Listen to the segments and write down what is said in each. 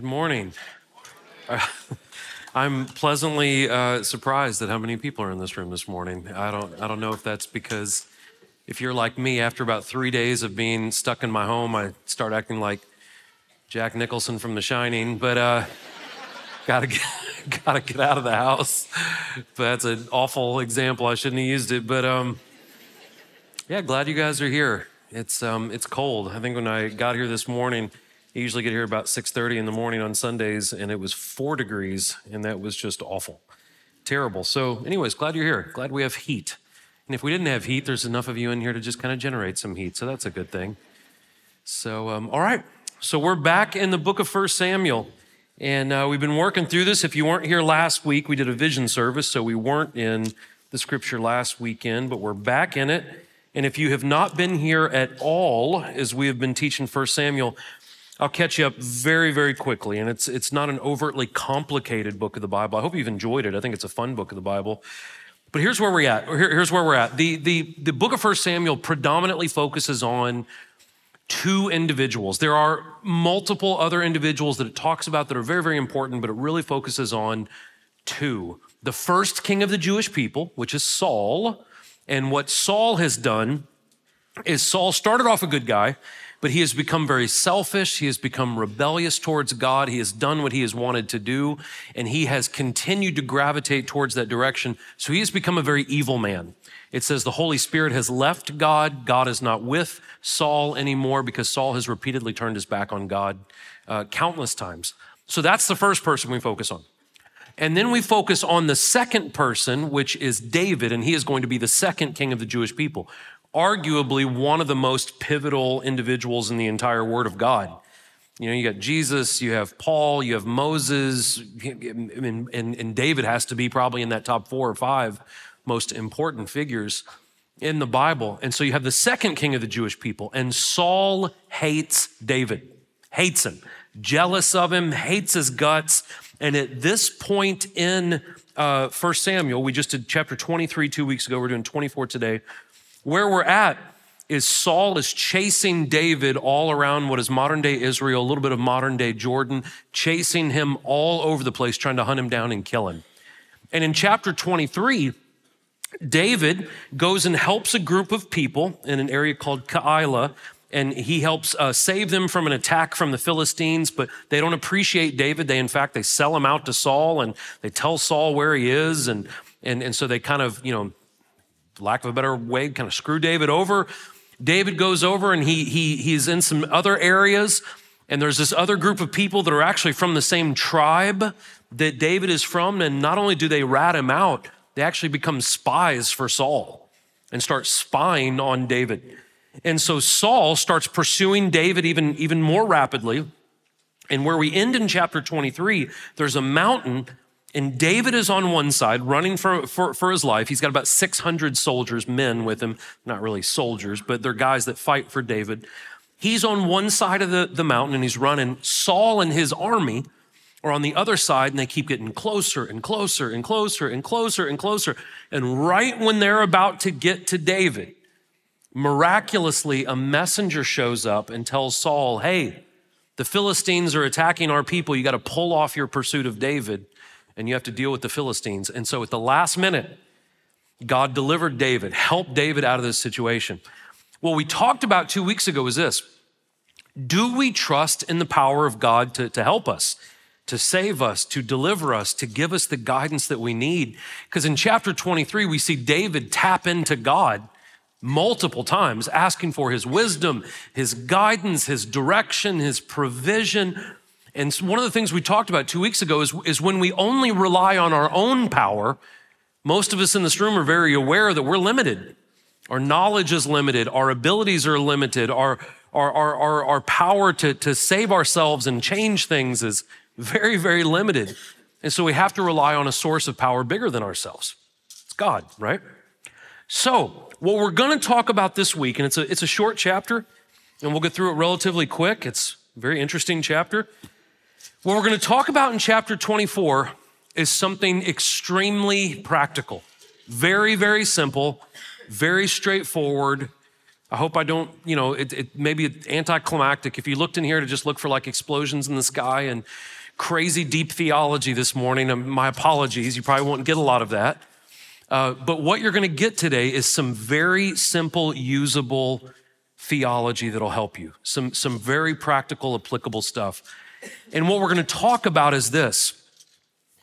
Good morning. Uh, I'm pleasantly uh, surprised at how many people are in this room this morning. I don't, I don't know if that's because if you're like me, after about three days of being stuck in my home, I start acting like Jack Nicholson from The Shining, but uh, gotta get, gotta get out of the house. But that's an awful example. I shouldn't have used it, but um, yeah, glad you guys are here. It's um, it's cold. I think when I got here this morning. I usually get here about 6:30 in the morning on Sundays, and it was four degrees, and that was just awful, terrible. So, anyways, glad you're here. Glad we have heat. And if we didn't have heat, there's enough of you in here to just kind of generate some heat. So that's a good thing. So, um, all right. So we're back in the book of First Samuel, and uh, we've been working through this. If you weren't here last week, we did a vision service, so we weren't in the scripture last weekend, but we're back in it. And if you have not been here at all, as we have been teaching First Samuel, I'll catch you up very, very quickly. And it's, it's not an overtly complicated book of the Bible. I hope you've enjoyed it. I think it's a fun book of the Bible. But here's where we're at. Here, here's where we're at. The, the, the book of First Samuel predominantly focuses on two individuals. There are multiple other individuals that it talks about that are very, very important, but it really focuses on two. The first king of the Jewish people, which is Saul. And what Saul has done is Saul started off a good guy but he has become very selfish. He has become rebellious towards God. He has done what he has wanted to do, and he has continued to gravitate towards that direction. So he has become a very evil man. It says the Holy Spirit has left God. God is not with Saul anymore because Saul has repeatedly turned his back on God uh, countless times. So that's the first person we focus on. And then we focus on the second person, which is David, and he is going to be the second king of the Jewish people arguably one of the most pivotal individuals in the entire Word of God. You know, you got Jesus, you have Paul, you have Moses, and, and, and, David has to be probably in that top four or five most important figures in the Bible. And so you have the second king of the Jewish people, and Saul hates David, hates him, jealous of him, hates his guts. And at this point in uh, 1 Samuel, we just did chapter 23 two weeks ago, we're doing 24 today. Where we're at is Saul is chasing David all around what is modern day Israel, a little bit of modern day Jordan, chasing him all over the place, trying to hunt him down and kill him. And in chapter 23, David goes and helps a group of people in an area called Keilah, and he helps uh, save them from an attack from the Philistines, but they don't appreciate David. They, in fact, they sell him out to Saul and they tell Saul where he is. And, and, and so they kind of, you know, lack of a better way, kind of screw David over. David goes over and he, he, he's in some other areas, and there's this other group of people that are actually from the same tribe that David is from. And not only do they rat him out, they actually become spies for Saul and start spying on David. And so Saul starts pursuing David even, even more rapidly. And where we end in chapter 23, there's a mountain and David is on one side running for, for, for, his life. He's got about 600 soldiers, men with him. Not really soldiers, but they're guys that fight for David. He's on one side of the, the mountain and he's running. Saul and his army are on the other side and they keep getting closer and closer and closer and closer and closer. And right when they're about to get to David, miraculously, a messenger shows up and tells Saul, Hey, the Philistines are attacking our people. You got to pull off your pursuit of David and you have to deal with the Philistines. And so at the last minute, God delivered David, helped David out of this situation. What we talked about two weeks ago is this Do we trust in the power of God to, to help us, to save us, to deliver us, to give us the guidance that we need? Because in chapter 23, we see David tap into God multiple times, asking for his wisdom, his guidance, his direction, his provision and one of the things we talked about two weeks ago is, is when we only rely on our own power, most of us in this room are very aware that we're limited. Our knowledge is limited, our abilities are limited, our, our, our, our, our power to, to save ourselves and change things is very, very limited. And so we have to rely on a source of power bigger than ourselves. It's God, right? So, what we're going to talk about this week, and it's a, it's a short chapter, and we'll get through it relatively quick. It's a very interesting chapter. What we're going to talk about in chapter 24 is something extremely practical, very, very simple, very straightforward. I hope I don't, you know, it, it maybe anticlimactic. If you looked in here to just look for like explosions in the sky and crazy deep theology this morning, um, my apologies. You probably won't get a lot of that. Uh, but what you're going to get today is some very simple, usable theology that'll help you, some, some very practical, applicable stuff. And what we're going to talk about is this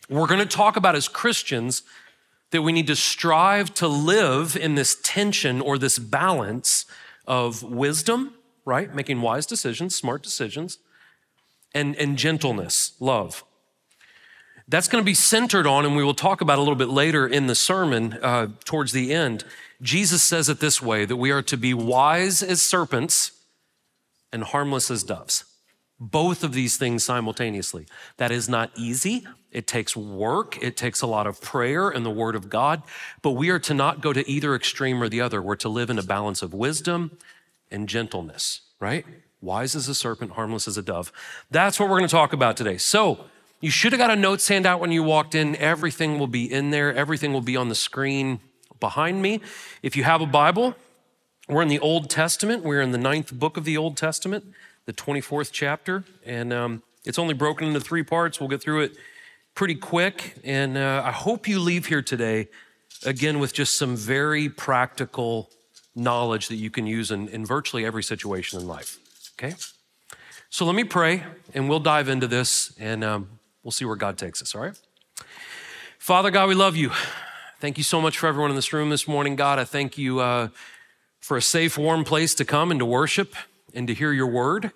we're going to talk about as Christians that we need to strive to live in this tension or this balance of wisdom, right? Making wise decisions, smart decisions, and, and gentleness, love. That's going to be centered on, and we will talk about a little bit later in the sermon uh, towards the end. Jesus says it this way that we are to be wise as serpents and harmless as doves. Both of these things simultaneously. That is not easy. It takes work. It takes a lot of prayer and the word of God. But we are to not go to either extreme or the other. We're to live in a balance of wisdom and gentleness, right? Wise as a serpent, harmless as a dove. That's what we're going to talk about today. So, you should have got a notes handout when you walked in. Everything will be in there, everything will be on the screen behind me. If you have a Bible, we're in the Old Testament. We're in the ninth book of the Old Testament, the 24th chapter. And um, it's only broken into three parts. We'll get through it pretty quick. And uh, I hope you leave here today, again, with just some very practical knowledge that you can use in, in virtually every situation in life. Okay? So let me pray, and we'll dive into this, and um, we'll see where God takes us, all right? Father God, we love you. Thank you so much for everyone in this room this morning, God. I thank you uh, for a safe, warm place to come and to worship and to hear your word.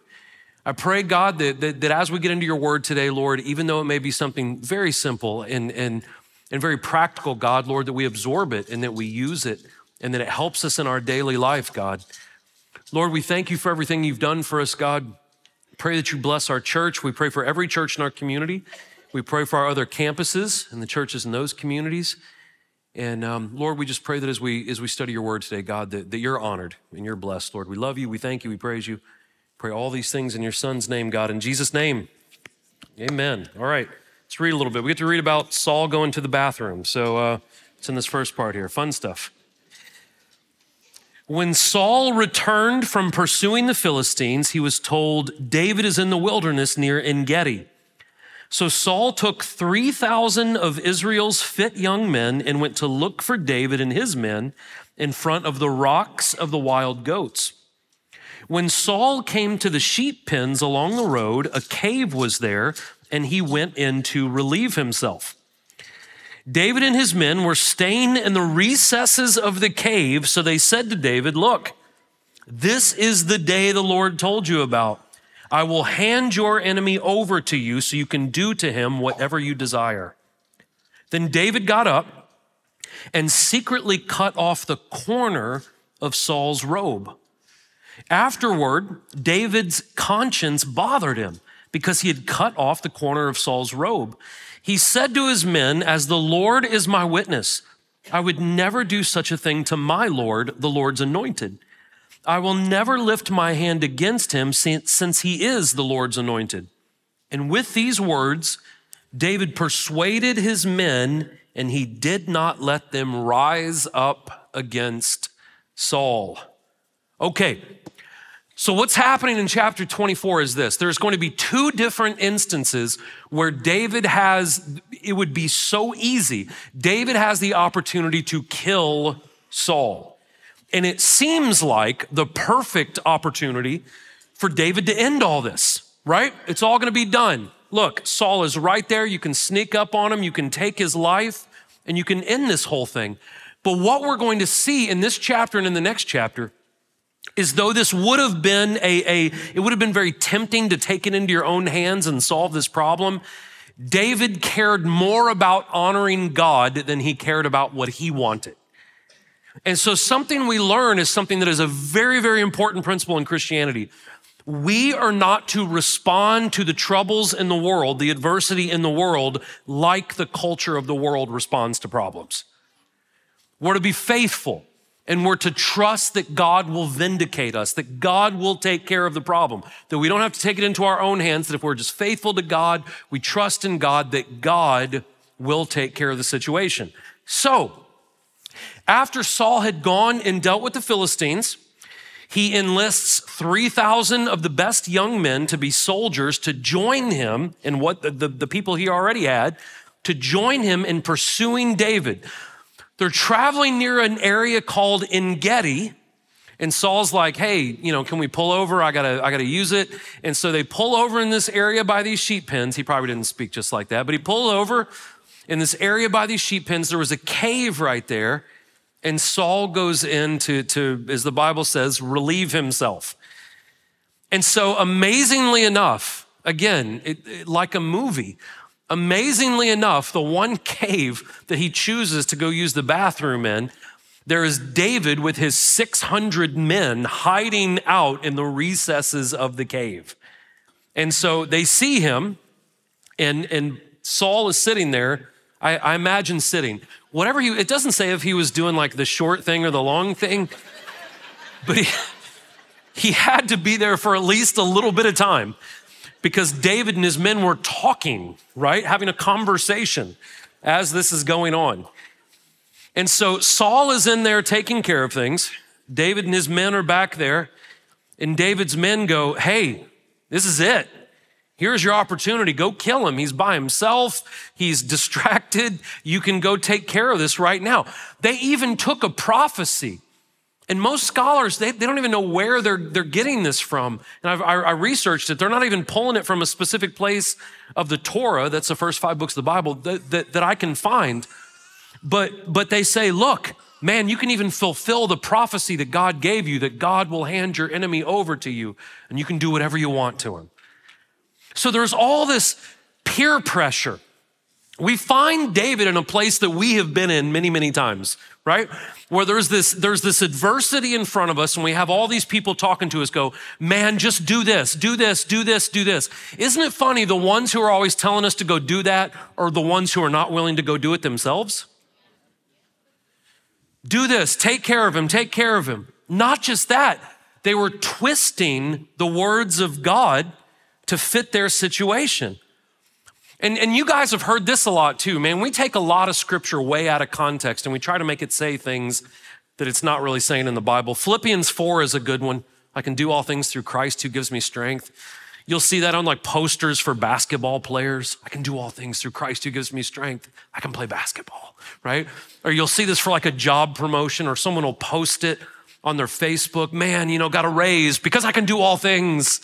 I pray, God, that, that, that, as we get into your word today, Lord, even though it may be something very simple and, and, and very practical, God, Lord, that we absorb it and that we use it and that it helps us in our daily life, God. Lord, we thank you for everything you've done for us, God. Pray that you bless our church. We pray for every church in our community. We pray for our other campuses and the churches in those communities. And um, Lord, we just pray that as we as we study your word today, God, that, that you're honored and you're blessed. Lord, we love you, we thank you, we praise you. Pray all these things in your son's name, God, in Jesus' name. Amen. All right, let's read a little bit. We get to read about Saul going to the bathroom. So uh, it's in this first part here. Fun stuff. When Saul returned from pursuing the Philistines, he was told, David is in the wilderness near En Gedi. So Saul took 3,000 of Israel's fit young men and went to look for David and his men in front of the rocks of the wild goats. When Saul came to the sheep pens along the road, a cave was there, and he went in to relieve himself. David and his men were staying in the recesses of the cave, so they said to David, Look, this is the day the Lord told you about. I will hand your enemy over to you so you can do to him whatever you desire. Then David got up and secretly cut off the corner of Saul's robe. Afterward, David's conscience bothered him because he had cut off the corner of Saul's robe. He said to his men, As the Lord is my witness, I would never do such a thing to my Lord, the Lord's anointed. I will never lift my hand against him since he is the Lord's anointed. And with these words, David persuaded his men, and he did not let them rise up against Saul. Okay, so, what's happening in chapter 24 is this there's going to be two different instances where David has, it would be so easy. David has the opportunity to kill Saul. And it seems like the perfect opportunity for David to end all this, right? It's all going to be done. Look, Saul is right there. You can sneak up on him, you can take his life, and you can end this whole thing. But what we're going to see in this chapter and in the next chapter is though this would have been a, a it would have been very tempting to take it into your own hands and solve this problem david cared more about honoring god than he cared about what he wanted and so something we learn is something that is a very very important principle in christianity we are not to respond to the troubles in the world the adversity in the world like the culture of the world responds to problems we're to be faithful and we're to trust that God will vindicate us, that God will take care of the problem, that we don't have to take it into our own hands, that if we're just faithful to God, we trust in God, that God will take care of the situation. So, after Saul had gone and dealt with the Philistines, He enlists 3,000 of the best young men to be soldiers to join him in what the, the, the people he already had, to join him in pursuing David. They're traveling near an area called Engedi, and Saul's like, hey, you know, can we pull over? I gotta, I gotta use it. And so they pull over in this area by these sheep pens. He probably didn't speak just like that, but he pulled over in this area by these sheep pens. There was a cave right there. And Saul goes in to, to, as the Bible says, relieve himself. And so amazingly enough, again, it, it, like a movie, amazingly enough, the one cave that he chooses to go use the bathroom in there is David with his 600 men hiding out in the recesses of the cave. And so they see him, and, and Saul is sitting there. I, I imagine sitting. Whatever he, it doesn't say if he was doing like the short thing or the long thing, but he, he had to be there for at least a little bit of time because David and his men were talking, right? Having a conversation as this is going on. And so Saul is in there taking care of things. David and his men are back there. And David's men go, Hey, this is it. Here's your opportunity. Go kill him. He's by himself. He's distracted. You can go take care of this right now. They even took a prophecy. And most scholars, they, they don't even know where they're, they're getting this from. And I've, I, I researched it. They're not even pulling it from a specific place of the Torah, that's the first five books of the Bible, that, that, that I can find. But, but they say, look, man, you can even fulfill the prophecy that God gave you that God will hand your enemy over to you and you can do whatever you want to him. So there's all this peer pressure. We find David in a place that we have been in many, many times, right? Where there's this, there's this adversity in front of us, and we have all these people talking to us go, man, just do this, do this, do this, do this. Isn't it funny? The ones who are always telling us to go do that are the ones who are not willing to go do it themselves? do this, take care of him, take care of him. Not just that, they were twisting the words of God to fit their situation. And, and you guys have heard this a lot too, man. We take a lot of scripture way out of context and we try to make it say things that it's not really saying in the Bible. Philippians 4 is a good one. I can do all things through Christ who gives me strength. You'll see that on like posters for basketball players. I can do all things through Christ who gives me strength. I can play basketball, right? Or you'll see this for like a job promotion or someone will post it on their Facebook. Man, you know, got a raise because I can do all things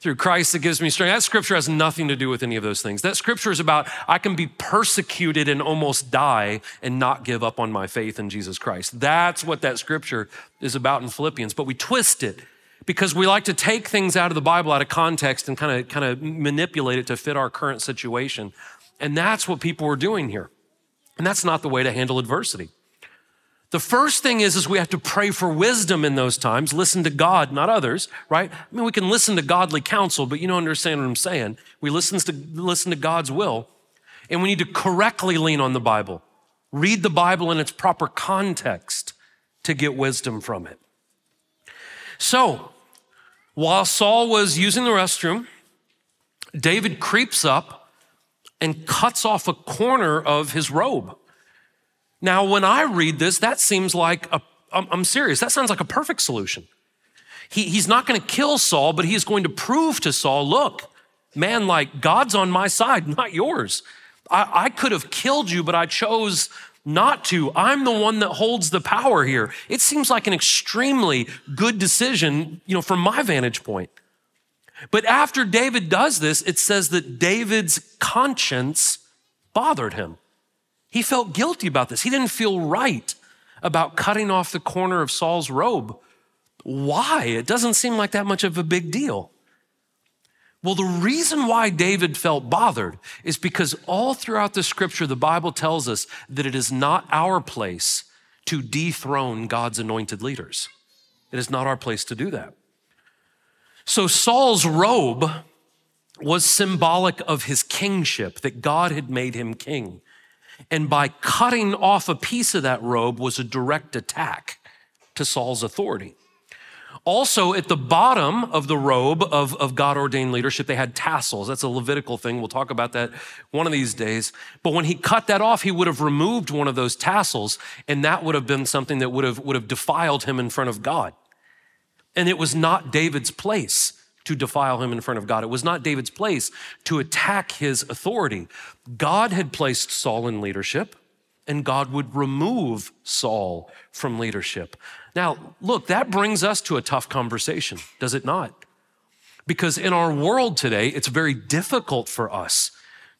through Christ that gives me strength. That scripture has nothing to do with any of those things. That scripture is about I can be persecuted and almost die and not give up on my faith in Jesus Christ. That's what that scripture is about in Philippians, but we twist it because we like to take things out of the Bible out of context and kind of kind of manipulate it to fit our current situation. And that's what people are doing here. And that's not the way to handle adversity. The first thing is, is we have to pray for wisdom in those times, listen to God, not others, right? I mean, we can listen to godly counsel, but you don't understand what I'm saying. We listen to, listen to God's will, and we need to correctly lean on the Bible. Read the Bible in its proper context to get wisdom from it. So, while Saul was using the restroom, David creeps up and cuts off a corner of his robe. Now, when I read this, that seems like a, I'm serious, that sounds like a perfect solution. He, he's not going to kill Saul, but he is going to prove to Saul, look, man, like God's on my side, not yours. I, I could have killed you, but I chose not to. I'm the one that holds the power here. It seems like an extremely good decision, you know, from my vantage point. But after David does this, it says that David's conscience bothered him. He felt guilty about this. He didn't feel right about cutting off the corner of Saul's robe. Why? It doesn't seem like that much of a big deal. Well, the reason why David felt bothered is because all throughout the scripture, the Bible tells us that it is not our place to dethrone God's anointed leaders. It is not our place to do that. So Saul's robe was symbolic of his kingship, that God had made him king. And by cutting off a piece of that robe was a direct attack to Saul's authority. Also, at the bottom of the robe of, of God ordained leadership, they had tassels. That's a Levitical thing. We'll talk about that one of these days. But when he cut that off, he would have removed one of those tassels, and that would have been something that would have, would have defiled him in front of God. And it was not David's place to defile him in front of God. It was not David's place to attack his authority. God had placed Saul in leadership, and God would remove Saul from leadership. Now, look, that brings us to a tough conversation, does it not? Because in our world today, it's very difficult for us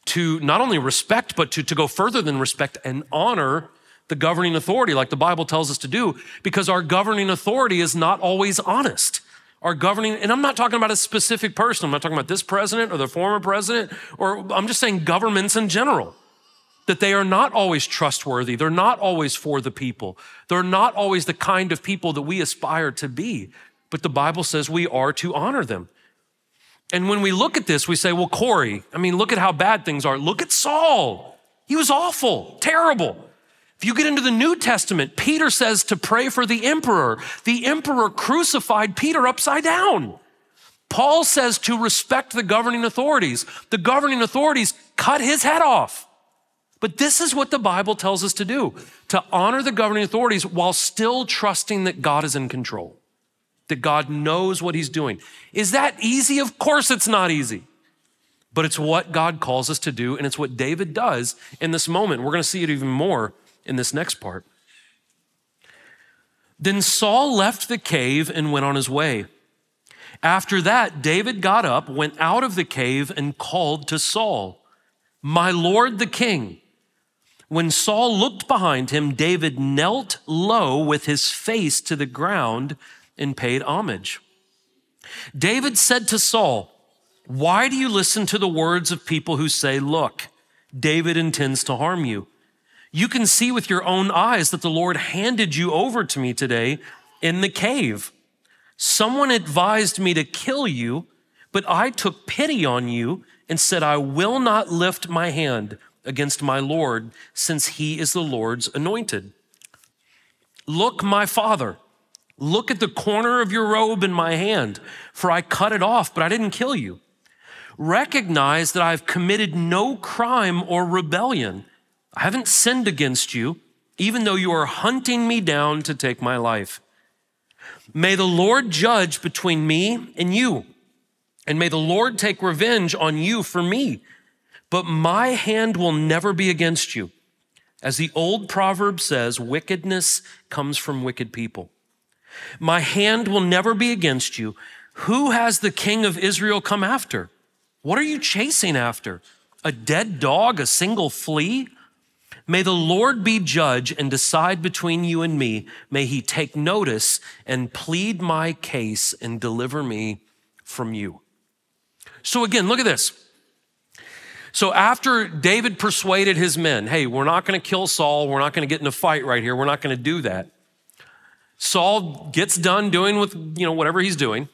to not only respect, but to, to go further than respect and honor the governing authority, like the Bible tells us to do, because our governing authority is not always honest. Our governing, and I'm not talking about a specific person, I'm not talking about this president or the former president, or I'm just saying governments in general, that they are not always trustworthy. They're not always for the people. They're not always the kind of people that we aspire to be. But the Bible says we are to honor them. And when we look at this, we say, well, Corey, I mean, look at how bad things are. Look at Saul. He was awful, terrible. If you get into the New Testament, Peter says to pray for the emperor. The emperor crucified Peter upside down. Paul says to respect the governing authorities. The governing authorities cut his head off. But this is what the Bible tells us to do to honor the governing authorities while still trusting that God is in control that God knows what He's doing. Is that easy? Of course, it's not easy. But it's what God calls us to do, and it's what David does in this moment. We're going to see it even more in this next part. Then Saul left the cave and went on his way. After that, David got up, went out of the cave, and called to Saul, My Lord the king. When Saul looked behind him, David knelt low with his face to the ground and paid homage. David said to Saul, Why do you listen to the words of people who say, Look, David intends to harm you? You can see with your own eyes that the Lord handed you over to me today in the cave. Someone advised me to kill you, but I took pity on you and said, I will not lift my hand against my Lord, since he is the Lord's anointed. Look, my father, Look at the corner of your robe in my hand, for I cut it off, but I didn't kill you. Recognize that I've committed no crime or rebellion. I haven't sinned against you, even though you are hunting me down to take my life. May the Lord judge between me and you, and may the Lord take revenge on you for me. But my hand will never be against you. As the old proverb says, wickedness comes from wicked people. My hand will never be against you. Who has the king of Israel come after? What are you chasing after? A dead dog, a single flea? May the Lord be judge and decide between you and me. May he take notice and plead my case and deliver me from you. So, again, look at this. So, after David persuaded his men, hey, we're not going to kill Saul, we're not going to get in a fight right here, we're not going to do that. Saul gets done doing with, you know, whatever he's doing.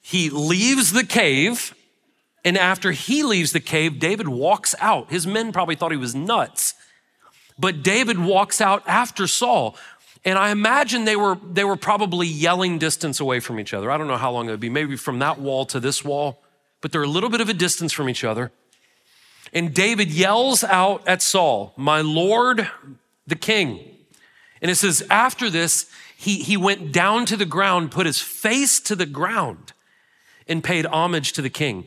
He leaves the cave. And after he leaves the cave, David walks out. His men probably thought he was nuts. But David walks out after Saul. And I imagine they were, they were probably yelling distance away from each other. I don't know how long it would be, maybe from that wall to this wall, but they're a little bit of a distance from each other. And David yells out at Saul, My Lord, the king. And it says, after this, he, he went down to the ground, put his face to the ground, and paid homage to the king.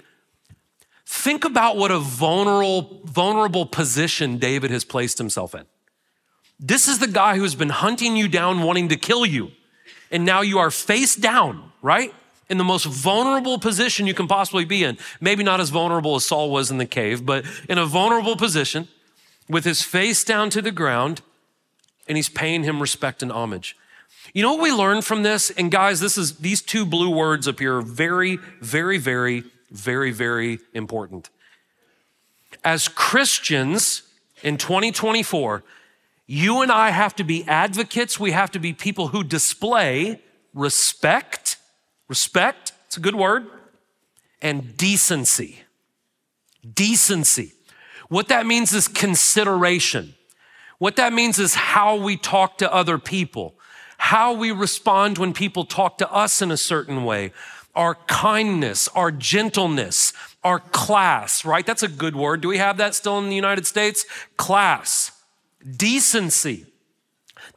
Think about what a vulnerable, vulnerable position David has placed himself in. This is the guy who's been hunting you down, wanting to kill you. And now you are face down, right? In the most vulnerable position you can possibly be in. Maybe not as vulnerable as Saul was in the cave, but in a vulnerable position with his face down to the ground, and he's paying him respect and homage. You know what we learned from this? And guys, this is these two blue words are very, very, very, very, very important. As Christians in 2024, you and I have to be advocates. We have to be people who display respect, respect, it's a good word, and decency. Decency. What that means is consideration. What that means is how we talk to other people how we respond when people talk to us in a certain way, our kindness, our gentleness, our class, right? That's a good word. Do we have that still in the United States? Class, decency.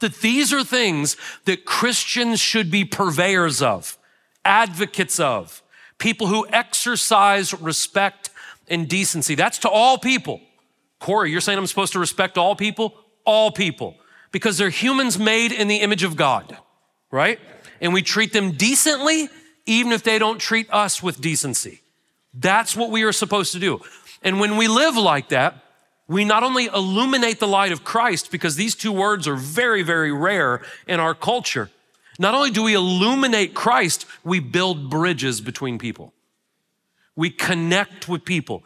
That these are things that Christians should be purveyors of advocates of, people who exercise respect and decency. That's to all people. Corey, you're saying I'm supposed to respect all people? All people. Because they're humans made in the image of God, right? And we treat them decently, even if they don't treat us with decency. That's what we are supposed to do. And when we live like that, we not only illuminate the light of Christ, because these two words are very, very rare in our culture. Not only do we illuminate Christ, we build bridges between people. We connect with people.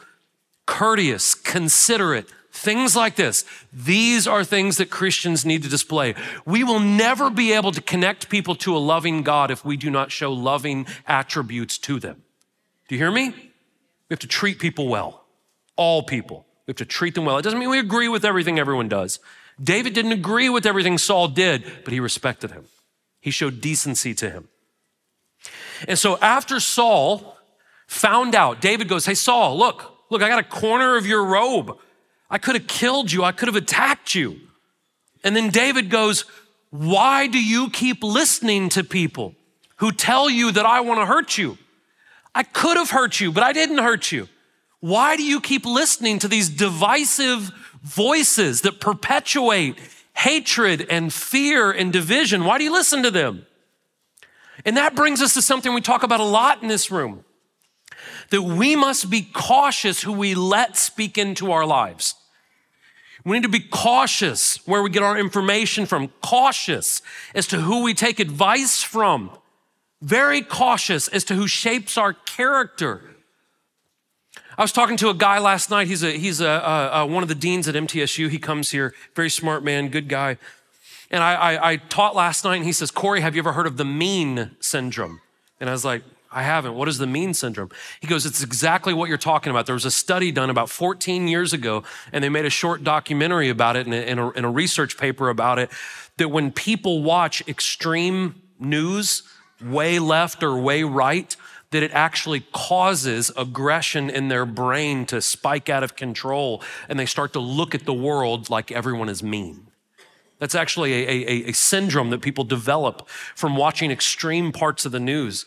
Courteous, considerate, things like this. These are things that Christians need to display. We will never be able to connect people to a loving God if we do not show loving attributes to them. Do you hear me? We have to treat people well, all people. We have to treat them well. It doesn't mean we agree with everything everyone does. David didn't agree with everything Saul did, but he respected him. He showed decency to him. And so after Saul found out, David goes, Hey, Saul, look, look, I got a corner of your robe. I could have killed you, I could have attacked you. And then David goes, Why do you keep listening to people who tell you that I want to hurt you? I could have hurt you, but I didn't hurt you. Why do you keep listening to these divisive voices that perpetuate hatred and fear and division? Why do you listen to them? And that brings us to something we talk about a lot in this room that we must be cautious who we let speak into our lives. We need to be cautious where we get our information from, cautious as to who we take advice from, very cautious as to who shapes our character. I was talking to a guy last night. He's, a, he's a, a, a one of the deans at MTSU. He comes here, very smart man, good guy. And I, I, I taught last night, and he says, Corey, have you ever heard of the mean syndrome? And I was like, I haven't. What is the mean syndrome? He goes, It's exactly what you're talking about. There was a study done about 14 years ago, and they made a short documentary about it and a, a, a research paper about it. That when people watch extreme news, way left or way right, that it actually causes aggression in their brain to spike out of control, and they start to look at the world like everyone is mean. That's actually a, a, a, syndrome that people develop from watching extreme parts of the news.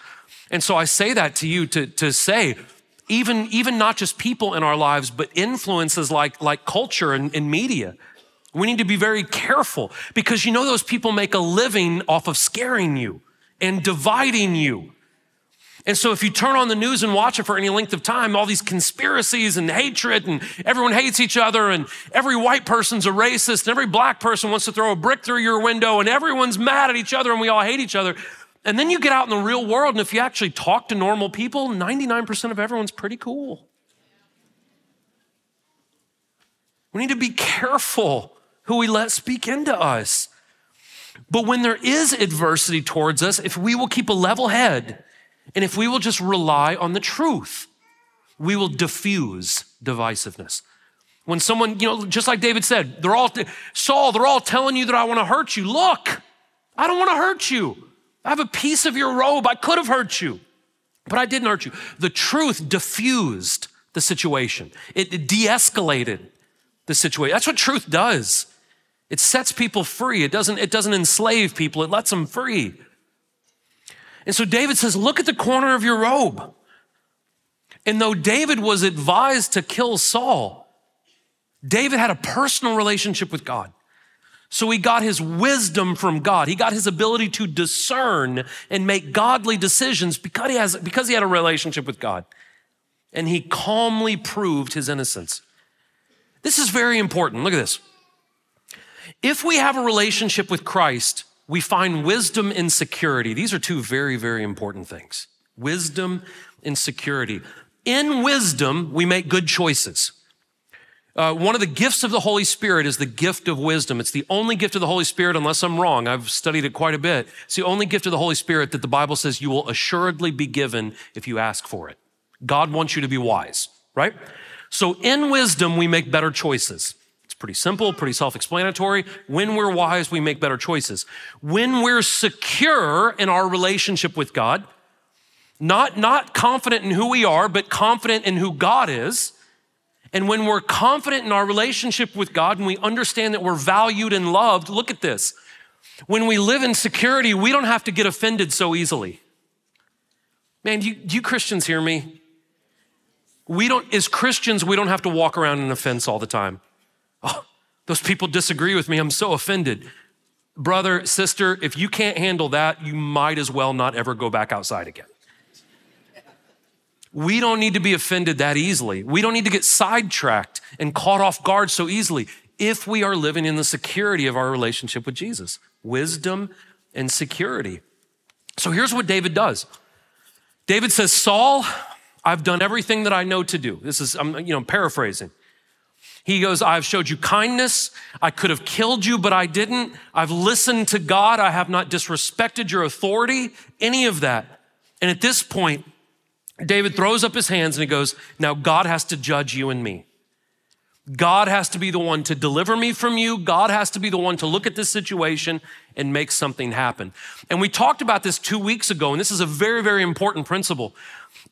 And so I say that to you to, to say, even, even not just people in our lives, but influences like, like culture and, and media. We need to be very careful because you know those people make a living off of scaring you and dividing you. And so if you turn on the news and watch it for any length of time, all these conspiracies and hatred and everyone hates each other and every white person's a racist and every black person wants to throw a brick through your window and everyone's mad at each other and we all hate each other. And then you get out in the real world, and if you actually talk to normal people, 99% of everyone's pretty cool. We need to be careful who we let speak into us. But when there is adversity towards us, if we will keep a level head and if we will just rely on the truth, we will diffuse divisiveness. When someone, you know, just like David said, they're all, Saul, they're all telling you that I want to hurt you. Look, I don't want to hurt you. I have a piece of your robe. I could have hurt you, but I didn't hurt you. The truth diffused the situation, it de escalated the situation. That's what truth does. It sets people free. It doesn't, it doesn't enslave people, it lets them free. And so David says, Look at the corner of your robe. And though David was advised to kill Saul, David had a personal relationship with God. So he got his wisdom from God. He got his ability to discern and make godly decisions because he, has, because he had a relationship with God. And he calmly proved his innocence. This is very important. Look at this. If we have a relationship with Christ, we find wisdom and security. These are two very, very important things wisdom and security. In wisdom, we make good choices. Uh, one of the gifts of the Holy Spirit is the gift of wisdom. It's the only gift of the Holy Spirit, unless I'm wrong. I've studied it quite a bit. It's the only gift of the Holy Spirit that the Bible says you will assuredly be given if you ask for it. God wants you to be wise, right? So in wisdom, we make better choices. It's pretty simple, pretty self explanatory. When we're wise, we make better choices. When we're secure in our relationship with God, not, not confident in who we are, but confident in who God is, and when we're confident in our relationship with God and we understand that we're valued and loved, look at this. When we live in security, we don't have to get offended so easily. Man, do you, do you Christians hear me? We don't, as Christians, we don't have to walk around in offense all the time. Oh, those people disagree with me. I'm so offended. Brother, sister, if you can't handle that, you might as well not ever go back outside again. We don't need to be offended that easily. We don't need to get sidetracked and caught off guard so easily if we are living in the security of our relationship with Jesus wisdom and security. So here's what David does David says, Saul, I've done everything that I know to do. This is, I'm, you know, paraphrasing. He goes, I've showed you kindness. I could have killed you, but I didn't. I've listened to God. I have not disrespected your authority, any of that. And at this point, David throws up his hands and he goes, Now God has to judge you and me. God has to be the one to deliver me from you. God has to be the one to look at this situation and make something happen. And we talked about this two weeks ago, and this is a very, very important principle.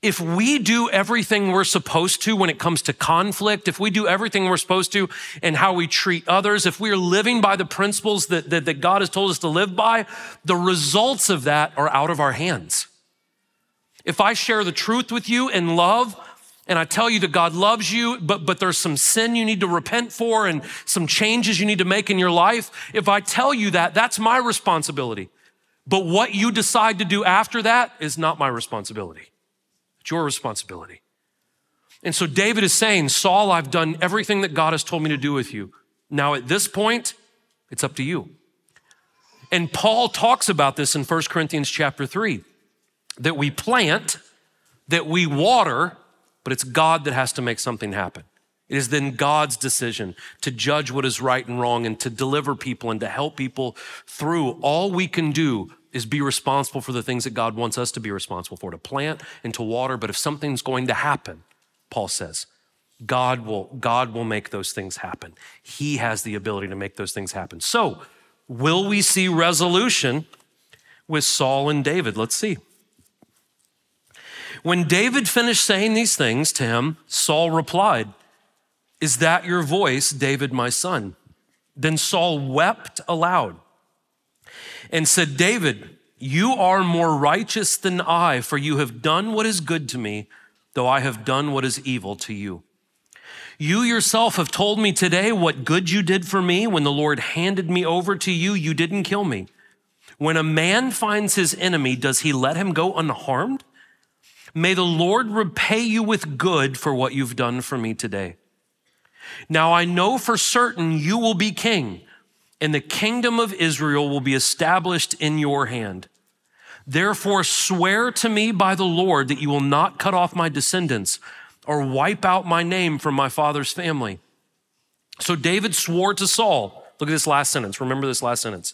If we do everything we're supposed to when it comes to conflict, if we do everything we're supposed to and how we treat others, if we are living by the principles that, that, that God has told us to live by, the results of that are out of our hands. If I share the truth with you in love, and I tell you that God loves you, but, but there's some sin you need to repent for and some changes you need to make in your life. If I tell you that, that's my responsibility. But what you decide to do after that is not my responsibility. It's your responsibility. And so David is saying, Saul, I've done everything that God has told me to do with you. Now at this point, it's up to you. And Paul talks about this in 1 Corinthians chapter 3 that we plant, that we water, but it's God that has to make something happen. It is then God's decision to judge what is right and wrong and to deliver people and to help people through. All we can do is be responsible for the things that God wants us to be responsible for, to plant and to water. But if something's going to happen, Paul says, God will, God will make those things happen. He has the ability to make those things happen. So, will we see resolution with Saul and David? Let's see. When David finished saying these things to him, Saul replied, Is that your voice, David, my son? Then Saul wept aloud and said, David, you are more righteous than I, for you have done what is good to me, though I have done what is evil to you. You yourself have told me today what good you did for me when the Lord handed me over to you. You didn't kill me. When a man finds his enemy, does he let him go unharmed? May the Lord repay you with good for what you've done for me today. Now I know for certain you will be king, and the kingdom of Israel will be established in your hand. Therefore, swear to me by the Lord that you will not cut off my descendants or wipe out my name from my father's family. So David swore to Saul. Look at this last sentence. Remember this last sentence.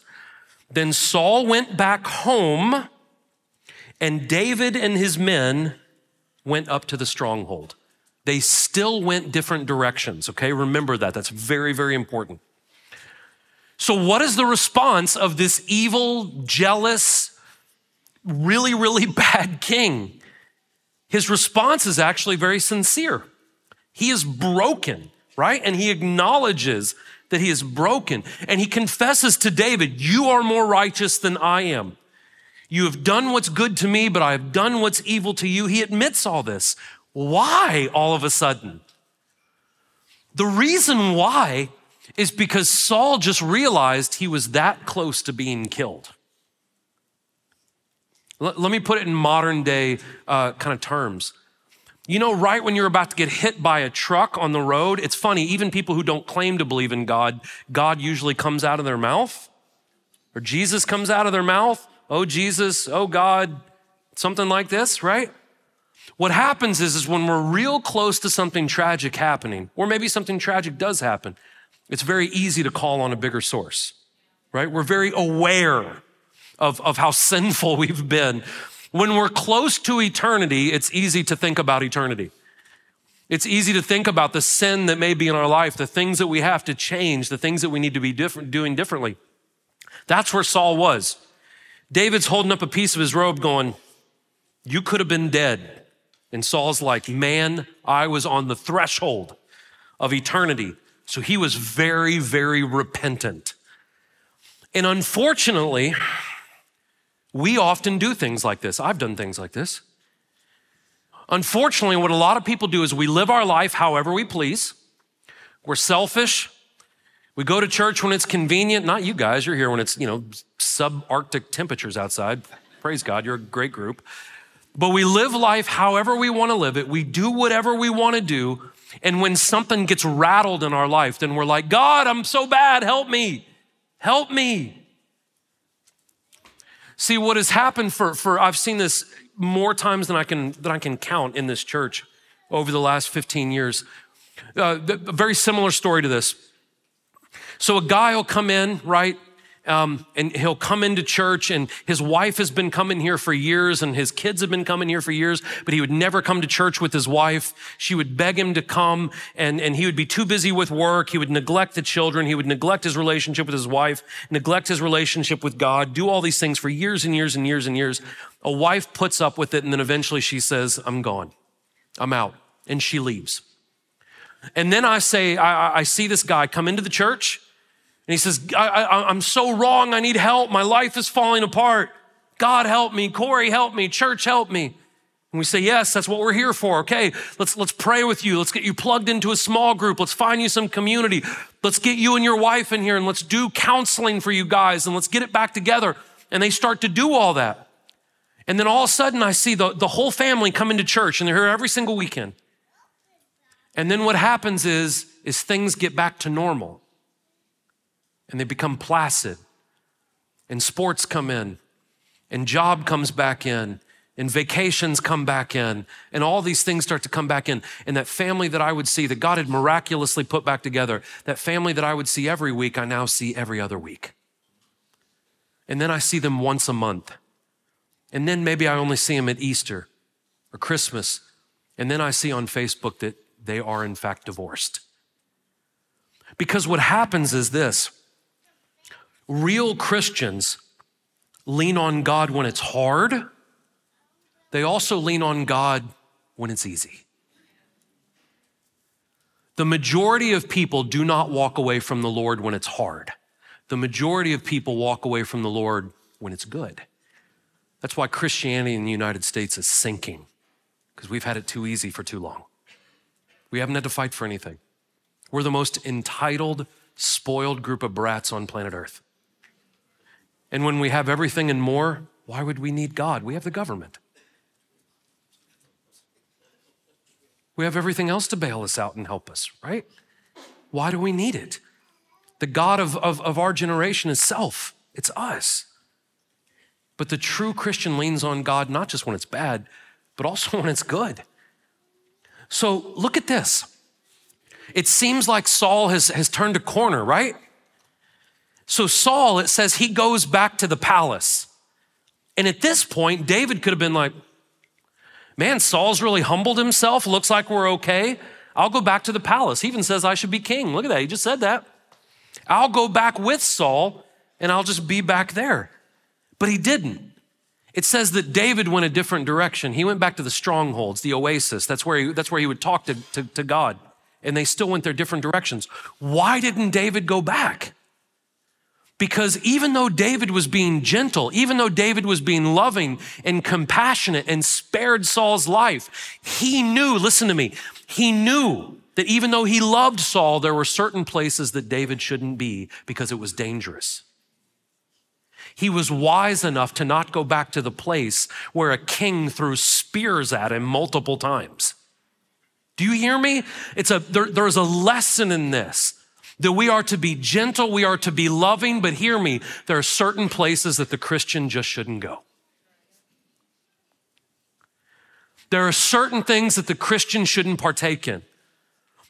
Then Saul went back home and David and his men went up to the stronghold. They still went different directions, okay? Remember that. That's very, very important. So, what is the response of this evil, jealous, really, really bad king? His response is actually very sincere. He is broken, right? And he acknowledges that he is broken. And he confesses to David, You are more righteous than I am. You have done what's good to me, but I have done what's evil to you. He admits all this. Why all of a sudden? The reason why is because Saul just realized he was that close to being killed. Let, let me put it in modern day uh, kind of terms. You know, right when you're about to get hit by a truck on the road, it's funny, even people who don't claim to believe in God, God usually comes out of their mouth, or Jesus comes out of their mouth oh Jesus, oh God, something like this, right? What happens is, is when we're real close to something tragic happening, or maybe something tragic does happen, it's very easy to call on a bigger source, right? We're very aware of, of how sinful we've been. When we're close to eternity, it's easy to think about eternity. It's easy to think about the sin that may be in our life, the things that we have to change, the things that we need to be different, doing differently. That's where Saul was. David's holding up a piece of his robe going, You could have been dead. And Saul's like, Man, I was on the threshold of eternity. So he was very, very repentant. And unfortunately, we often do things like this. I've done things like this. Unfortunately, what a lot of people do is we live our life however we please. We're selfish. We go to church when it's convenient. Not you guys, you're here when it's, you know, subarctic temperatures outside. Praise God, you're a great group. But we live life however we want to live it. We do whatever we want to do. And when something gets rattled in our life, then we're like, God, I'm so bad. Help me. Help me. See, what has happened for, for I've seen this more times than I can, than I can count in this church over the last 15 years. Uh, a very similar story to this. So a guy will come in, right? Um, and he'll come into church, and his wife has been coming here for years, and his kids have been coming here for years, but he would never come to church with his wife. She would beg him to come, and, and he would be too busy with work. He would neglect the children. He would neglect his relationship with his wife, neglect his relationship with God, do all these things for years and years and years and years. A wife puts up with it, and then eventually she says, I'm gone. I'm out. And she leaves. And then I say, I, I see this guy come into the church and he says, I, am so wrong. I need help. My life is falling apart. God help me. Corey help me. Church help me. And we say, yes, that's what we're here for. Okay, let's, let's pray with you. Let's get you plugged into a small group. Let's find you some community. Let's get you and your wife in here and let's do counseling for you guys and let's get it back together. And they start to do all that. And then all of a sudden I see the, the whole family come into church and they're here every single weekend. And then what happens is, is things get back to normal and they become placid. And sports come in, and job comes back in, and vacations come back in, and all these things start to come back in. And that family that I would see, that God had miraculously put back together, that family that I would see every week, I now see every other week. And then I see them once a month. And then maybe I only see them at Easter or Christmas. And then I see on Facebook that they are in fact divorced. Because what happens is this real Christians lean on God when it's hard, they also lean on God when it's easy. The majority of people do not walk away from the Lord when it's hard. The majority of people walk away from the Lord when it's good. That's why Christianity in the United States is sinking, because we've had it too easy for too long. We haven't had to fight for anything. We're the most entitled, spoiled group of brats on planet Earth. And when we have everything and more, why would we need God? We have the government. We have everything else to bail us out and help us, right? Why do we need it? The God of, of, of our generation is self, it's us. But the true Christian leans on God not just when it's bad, but also when it's good. So look at this. It seems like Saul has, has turned a corner, right? So Saul, it says he goes back to the palace. And at this point, David could have been like, man, Saul's really humbled himself. Looks like we're okay. I'll go back to the palace. He even says I should be king. Look at that. He just said that. I'll go back with Saul and I'll just be back there. But he didn't. It says that David went a different direction. He went back to the strongholds, the oasis. That's where he, that's where he would talk to, to, to God. And they still went their different directions. Why didn't David go back? Because even though David was being gentle, even though David was being loving and compassionate and spared Saul's life, he knew, listen to me, he knew that even though he loved Saul, there were certain places that David shouldn't be because it was dangerous. He was wise enough to not go back to the place where a king threw spears at him multiple times. Do you hear me? It's a, there, there's a lesson in this that we are to be gentle, we are to be loving, but hear me, there are certain places that the Christian just shouldn't go. There are certain things that the Christian shouldn't partake in.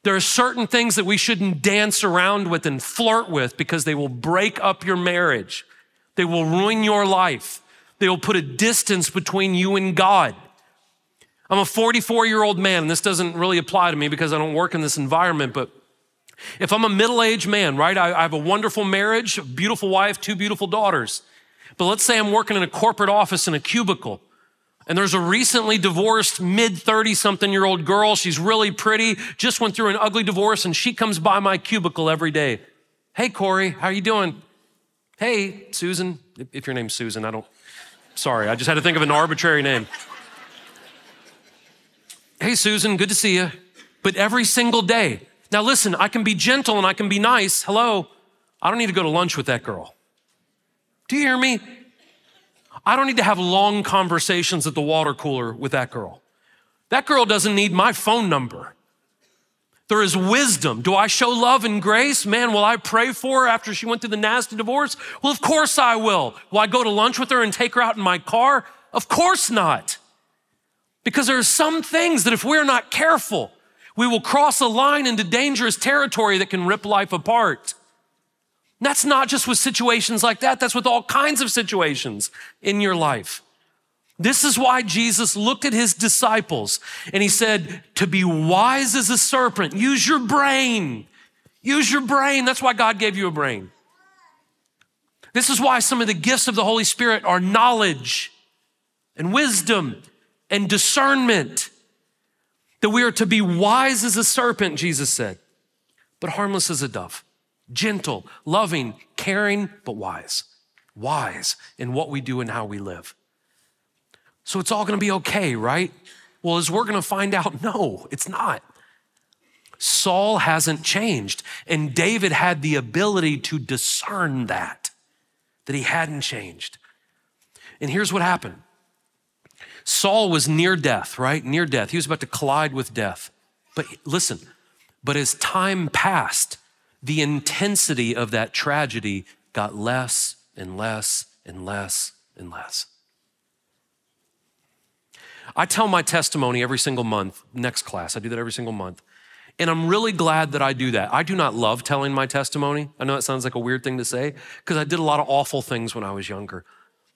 There are certain things that we shouldn't dance around with and flirt with because they will break up your marriage. They will ruin your life. They will put a distance between you and God. I'm a 44 year old man, and this doesn't really apply to me because I don't work in this environment, but if I'm a middle aged man, right, I, I have a wonderful marriage, a beautiful wife, two beautiful daughters. But let's say I'm working in a corporate office in a cubicle. And there's a recently divorced mid 30 something year old girl. She's really pretty, just went through an ugly divorce, and she comes by my cubicle every day. Hey, Corey, how are you doing? Hey, Susan, if your name's Susan, I don't, sorry, I just had to think of an arbitrary name. Hey, Susan, good to see you. But every single day. Now, listen, I can be gentle and I can be nice. Hello. I don't need to go to lunch with that girl. Do you hear me? I don't need to have long conversations at the water cooler with that girl. That girl doesn't need my phone number. There is wisdom. Do I show love and grace? Man, will I pray for her after she went through the nasty divorce? Well, of course I will. Will I go to lunch with her and take her out in my car? Of course not. Because there are some things that if we're not careful, we will cross a line into dangerous territory that can rip life apart. That's not just with situations like that, that's with all kinds of situations in your life. This is why Jesus looked at his disciples and he said, To be wise as a serpent, use your brain. Use your brain. That's why God gave you a brain. This is why some of the gifts of the Holy Spirit are knowledge and wisdom and discernment. That we are to be wise as a serpent, Jesus said, but harmless as a dove, gentle, loving, caring, but wise. Wise in what we do and how we live. So it's all gonna be okay, right? Well, as we're gonna find out, no, it's not. Saul hasn't changed, and David had the ability to discern that, that he hadn't changed. And here's what happened Saul was near death, right? Near death. He was about to collide with death. But listen, but as time passed, the intensity of that tragedy got less and less and less and less. I tell my testimony every single month, next class, I do that every single month. And I'm really glad that I do that. I do not love telling my testimony. I know it sounds like a weird thing to say because I did a lot of awful things when I was younger.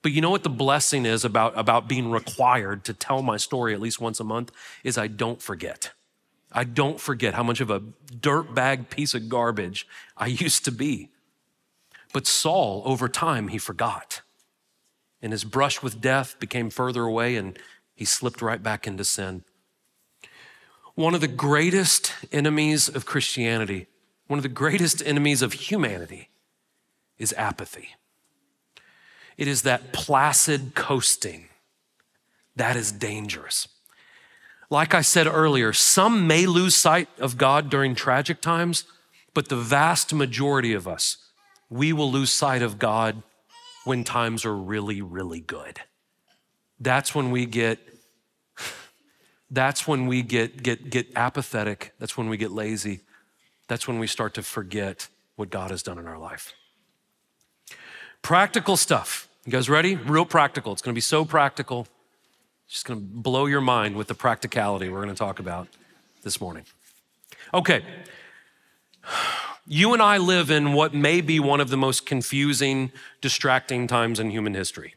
But you know what the blessing is about, about being required to tell my story at least once a month is I don't forget. I don't forget how much of a dirtbag piece of garbage I used to be. But Saul, over time, he forgot. And his brush with death became further away, and he slipped right back into sin. One of the greatest enemies of Christianity, one of the greatest enemies of humanity, is apathy. It is that placid coasting that is dangerous. Like I said earlier, some may lose sight of God during tragic times, but the vast majority of us, we will lose sight of God when times are really, really good. That's when we get that's when we get get get apathetic. That's when we get lazy. That's when we start to forget what God has done in our life. Practical stuff. You guys ready? Real practical. It's going to be so practical. It's just going to blow your mind with the practicality we're going to talk about this morning. Okay. You and I live in what may be one of the most confusing, distracting times in human history.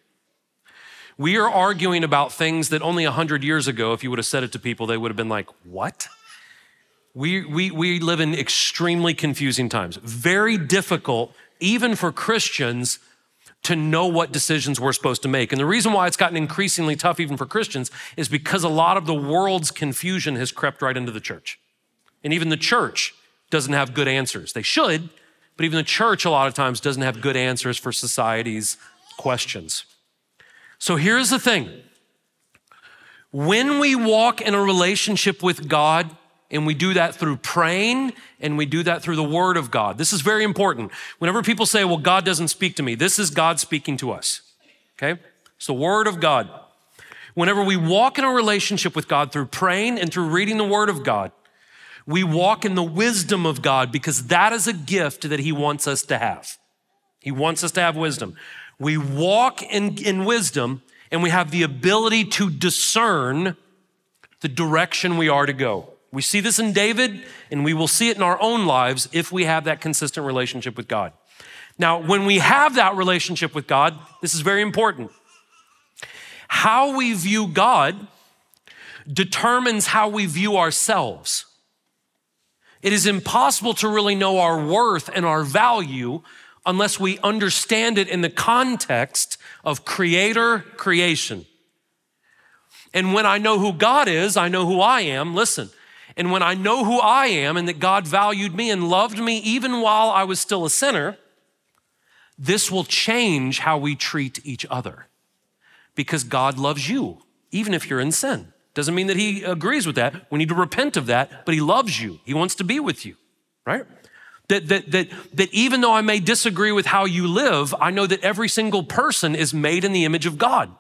We are arguing about things that only 100 years ago, if you would have said it to people, they would have been like, What? We, we, we live in extremely confusing times, very difficult, even for Christians, to know what decisions we're supposed to make. And the reason why it's gotten increasingly tough, even for Christians, is because a lot of the world's confusion has crept right into the church. And even the church doesn't have good answers. They should, but even the church, a lot of times, doesn't have good answers for society's questions. So here's the thing when we walk in a relationship with God, and we do that through praying and we do that through the word of God. This is very important. Whenever people say, well, God doesn't speak to me, this is God speaking to us. Okay? It's the word of God. Whenever we walk in a relationship with God through praying and through reading the word of God, we walk in the wisdom of God because that is a gift that He wants us to have. He wants us to have wisdom. We walk in, in wisdom and we have the ability to discern the direction we are to go. We see this in David, and we will see it in our own lives if we have that consistent relationship with God. Now, when we have that relationship with God, this is very important. How we view God determines how we view ourselves. It is impossible to really know our worth and our value unless we understand it in the context of creator creation. And when I know who God is, I know who I am. Listen. And when I know who I am and that God valued me and loved me even while I was still a sinner, this will change how we treat each other. Because God loves you, even if you're in sin. Doesn't mean that he agrees with that. We need to repent of that, but he loves you. He wants to be with you, right? That, that, that, that even though I may disagree with how you live, I know that every single person is made in the image of God.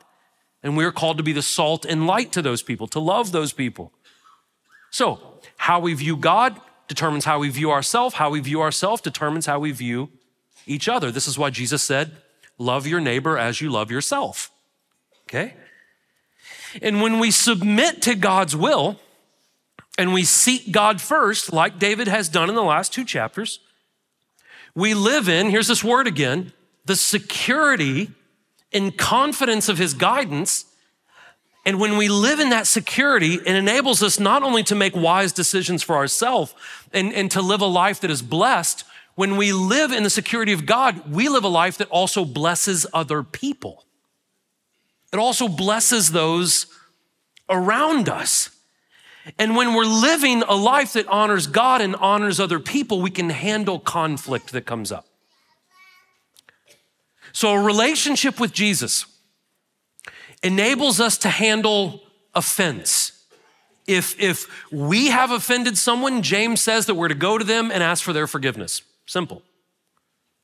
And we are called to be the salt and light to those people, to love those people. So, how we view God determines how we view ourselves. How we view ourselves determines how we view each other. This is why Jesus said, Love your neighbor as you love yourself. Okay? And when we submit to God's will and we seek God first, like David has done in the last two chapters, we live in, here's this word again, the security and confidence of his guidance. And when we live in that security, it enables us not only to make wise decisions for ourselves and, and to live a life that is blessed, when we live in the security of God, we live a life that also blesses other people. It also blesses those around us. And when we're living a life that honors God and honors other people, we can handle conflict that comes up. So, a relationship with Jesus enables us to handle offense. If, if we have offended someone, James says that we're to go to them and ask for their forgiveness. Simple.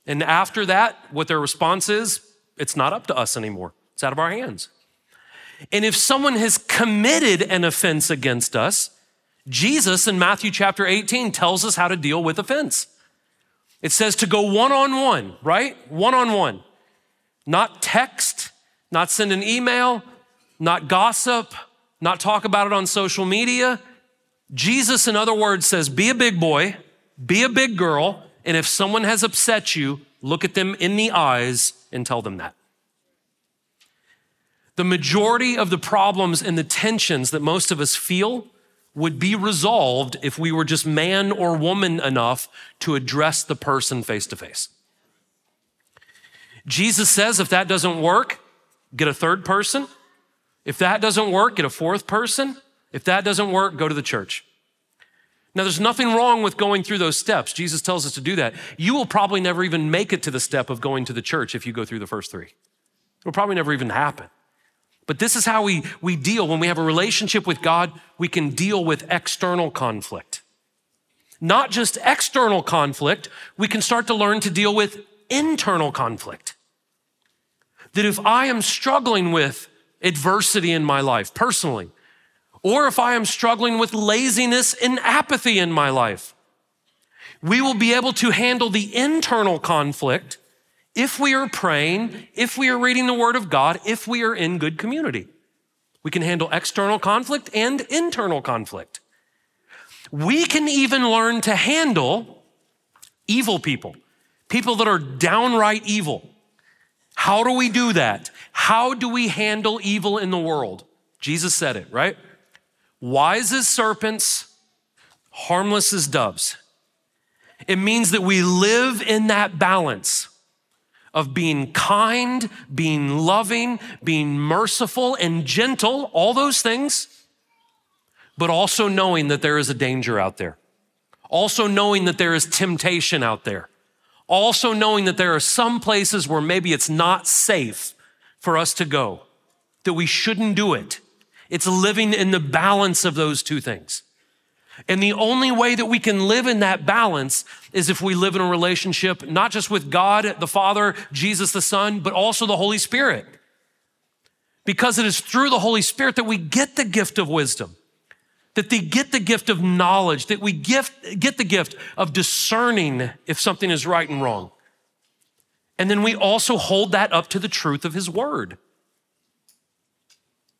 And after that, what their response is, it's not up to us anymore. It's out of our hands. And if someone has committed an offense against us, Jesus in Matthew chapter 18 tells us how to deal with offense. It says to go one on one, right? One on one. Not text, not send an email, not gossip, not talk about it on social media. Jesus, in other words, says be a big boy, be a big girl, and if someone has upset you, look at them in the eyes and tell them that. The majority of the problems and the tensions that most of us feel would be resolved if we were just man or woman enough to address the person face to face. Jesus says if that doesn't work, get a third person. If that doesn't work, get a fourth person. If that doesn't work, go to the church. Now, there's nothing wrong with going through those steps. Jesus tells us to do that. You will probably never even make it to the step of going to the church if you go through the first three. It will probably never even happen. But this is how we, we deal. When we have a relationship with God, we can deal with external conflict. Not just external conflict, we can start to learn to deal with internal conflict. That if I am struggling with adversity in my life personally, or if I am struggling with laziness and apathy in my life. We will be able to handle the internal conflict if we are praying, if we are reading the Word of God, if we are in good community. We can handle external conflict and internal conflict. We can even learn to handle evil people, people that are downright evil. How do we do that? How do we handle evil in the world? Jesus said it, right? wise as serpents, harmless as doves. It means that we live in that balance of being kind, being loving, being merciful and gentle, all those things, but also knowing that there is a danger out there. Also knowing that there is temptation out there. Also knowing that there are some places where maybe it's not safe for us to go, that we shouldn't do it. It's living in the balance of those two things. And the only way that we can live in that balance is if we live in a relationship, not just with God, the Father, Jesus, the Son, but also the Holy Spirit. Because it is through the Holy Spirit that we get the gift of wisdom, that they get the gift of knowledge, that we gift, get the gift of discerning if something is right and wrong. And then we also hold that up to the truth of His Word.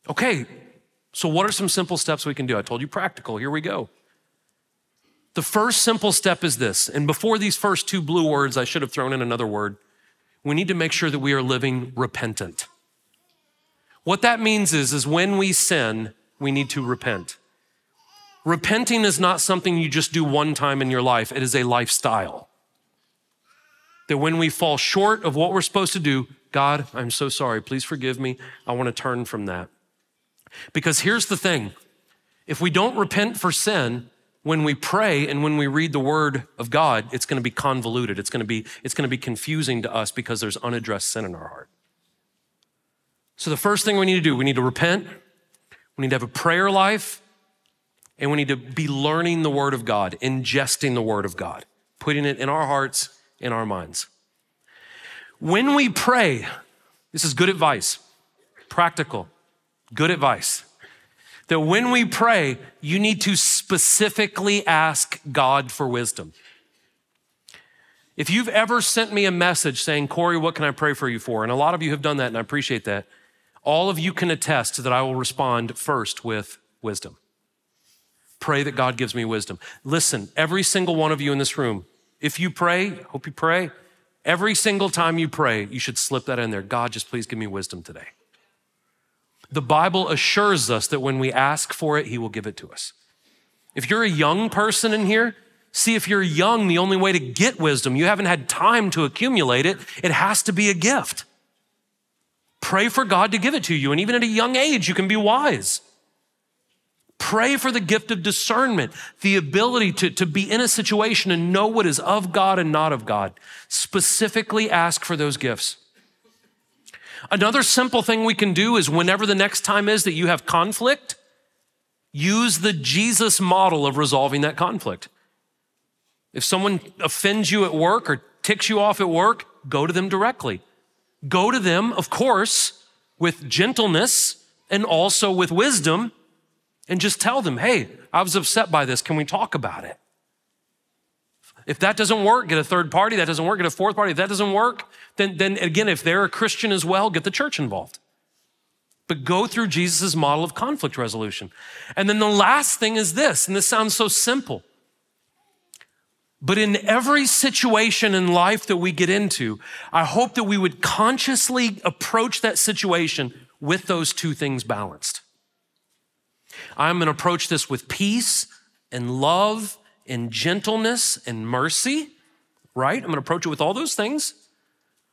Okay, so, what are some simple steps we can do? I told you practical. Here we go. The first simple step is this, and before these first two blue words, I should have thrown in another word. We need to make sure that we are living repentant. What that means is, is when we sin, we need to repent. Repenting is not something you just do one time in your life, it is a lifestyle. That when we fall short of what we're supposed to do, God, I'm so sorry, please forgive me. I want to turn from that. Because here's the thing if we don't repent for sin, when we pray and when we read the word of God, it's going to be convoluted. It's going to be, it's going to be confusing to us because there's unaddressed sin in our heart. So the first thing we need to do, we need to repent. We need to have a prayer life, and we need to be learning the Word of God, ingesting the Word of God, putting it in our hearts, in our minds. When we pray, this is good advice, practical, good advice. That when we pray, you need to specifically ask God for wisdom. If you've ever sent me a message saying, Corey, what can I pray for you for? And a lot of you have done that, and I appreciate that. All of you can attest that I will respond first with wisdom. Pray that God gives me wisdom. Listen, every single one of you in this room, if you pray, hope you pray, every single time you pray, you should slip that in there. God, just please give me wisdom today. The Bible assures us that when we ask for it, He will give it to us. If you're a young person in here, See, if you're young, the only way to get wisdom, you haven't had time to accumulate it, it has to be a gift. Pray for God to give it to you. And even at a young age, you can be wise. Pray for the gift of discernment, the ability to, to be in a situation and know what is of God and not of God. Specifically ask for those gifts. Another simple thing we can do is whenever the next time is that you have conflict, use the Jesus model of resolving that conflict. If someone offends you at work or ticks you off at work, go to them directly. Go to them, of course, with gentleness and also with wisdom, and just tell them, hey, I was upset by this. Can we talk about it? If that doesn't work, get a third party. That doesn't work, get a fourth party. If that doesn't work, then, then again, if they're a Christian as well, get the church involved. But go through Jesus' model of conflict resolution. And then the last thing is this, and this sounds so simple. But in every situation in life that we get into, I hope that we would consciously approach that situation with those two things balanced. I'm going to approach this with peace and love and gentleness and mercy, right? I'm going to approach it with all those things,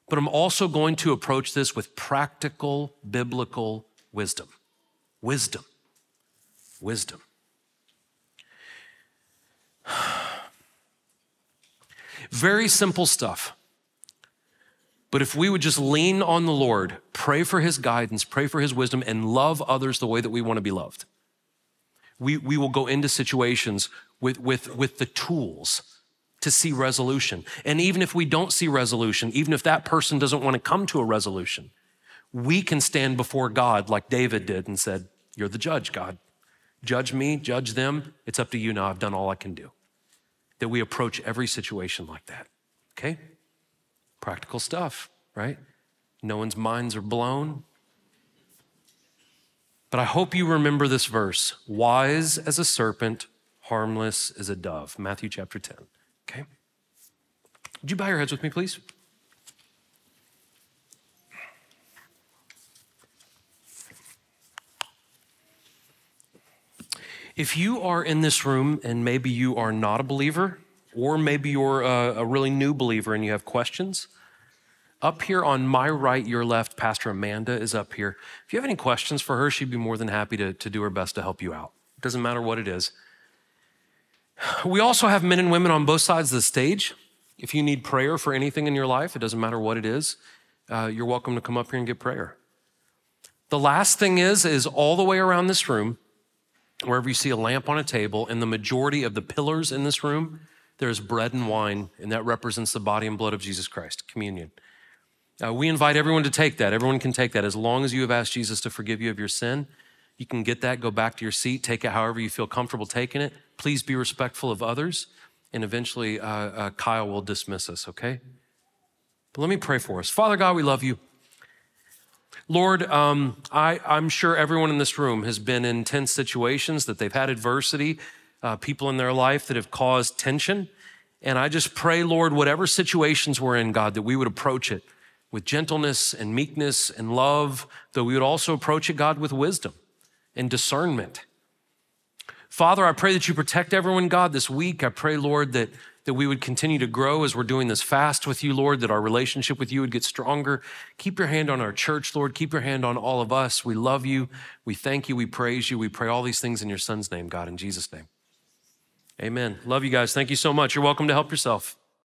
but I'm also going to approach this with practical biblical wisdom. Wisdom. Wisdom. Very simple stuff. But if we would just lean on the Lord, pray for his guidance, pray for his wisdom, and love others the way that we want to be loved, we, we will go into situations with, with, with the tools to see resolution. And even if we don't see resolution, even if that person doesn't want to come to a resolution, we can stand before God like David did and said, You're the judge, God. Judge me, judge them. It's up to you now. I've done all I can do that we approach every situation like that. Okay? Practical stuff, right? No one's minds are blown. But I hope you remember this verse wise as a serpent, harmless as a dove. Matthew chapter 10. Okay? Would you bow your heads with me, please? If you are in this room and maybe you are not a believer, or maybe you're a, a, really new believer and you have questions, up here on my right, your left, Pastor Amanda is up here. If you have any questions for her, she'd be more than happy to, to do her best to help you out. It doesn't matter what it is. We also have men and women on both sides of the stage. If you need prayer for anything in your life, it doesn't matter what it is, uh, you're welcome to come up here and get prayer. The last thing is, is all the way around this room, wherever you see a lamp on a table, and the majority of the pillars in this room, there's bread and wine, and that represents the body and blood of Jesus Christ, communion. Uh, we invite everyone to take that. Everyone can take that as long as you have asked Jesus to forgive you of your sin. You can get that, go back to your seat, take it however you feel comfortable taking it. Please be respectful of others, and eventually uh, uh, Kyle will dismiss us, okay? But let me pray for us. Father God, we love you. Lord, um, I, am sure everyone in this room has been in tense situations, that they've had adversity, uh, people in their life that have caused tension. And I just pray, Lord, whatever situations we're in, God, that we would approach it with gentleness and meekness and love, though we would also approach it, God, with wisdom and discernment. Father, I pray that you protect everyone, God, this week. I pray, Lord, that that we would continue to grow as we're doing this fast with you, Lord, that our relationship with you would get stronger. Keep your hand on our church, Lord. Keep your hand on all of us. We love you. We thank you. We praise you. We pray all these things in your son's name, God, in Jesus' name. Amen. Love you guys. Thank you so much. You're welcome to help yourself.